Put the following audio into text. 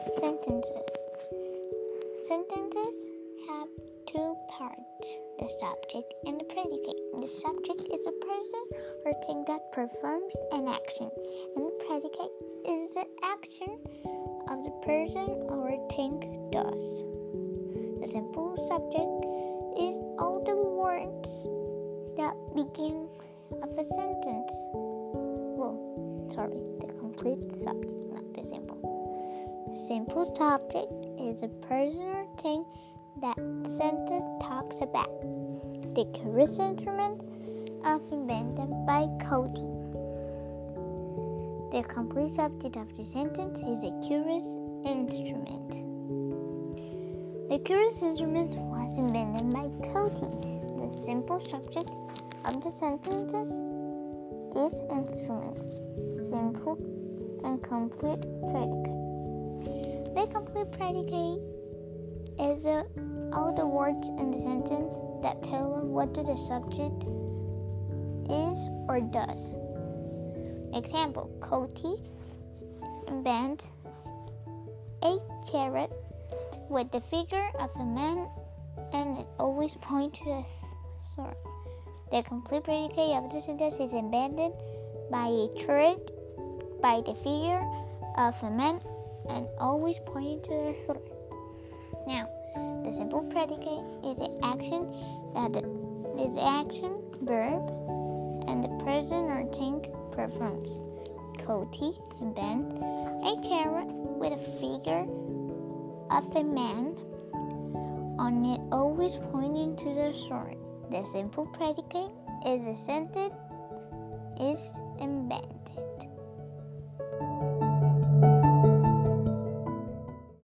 Sentences. Sentences have two parts the subject and the predicate. The subject is a person or thing that performs an action, and the predicate is the action of the person or thing does. The simple subject is all the words that begin of a sentence. Well, sorry, the complete subject. Simple subject is a person or thing that sentence talks about. The curious instrument of invented by Cody. The complete subject of the sentence is a curious instrument. The curious instrument was invented by Cody. The simple subject of the sentences is instrument. Simple and complete predicate. The complete predicate is uh, all the words in the sentence that tell what the subject is or does. Example Cody invent a carrot with the figure of a man and it always points to a sword. The complete predicate of the sentence is invented by a turret by the figure of a man and always pointing to the sword. Now, the simple predicate is the action uh, that is action, verb, and the person or thing performs. Cody and Ben a carrot with a figure of a man on it always pointing to the sword. The simple predicate is a sentence is invented.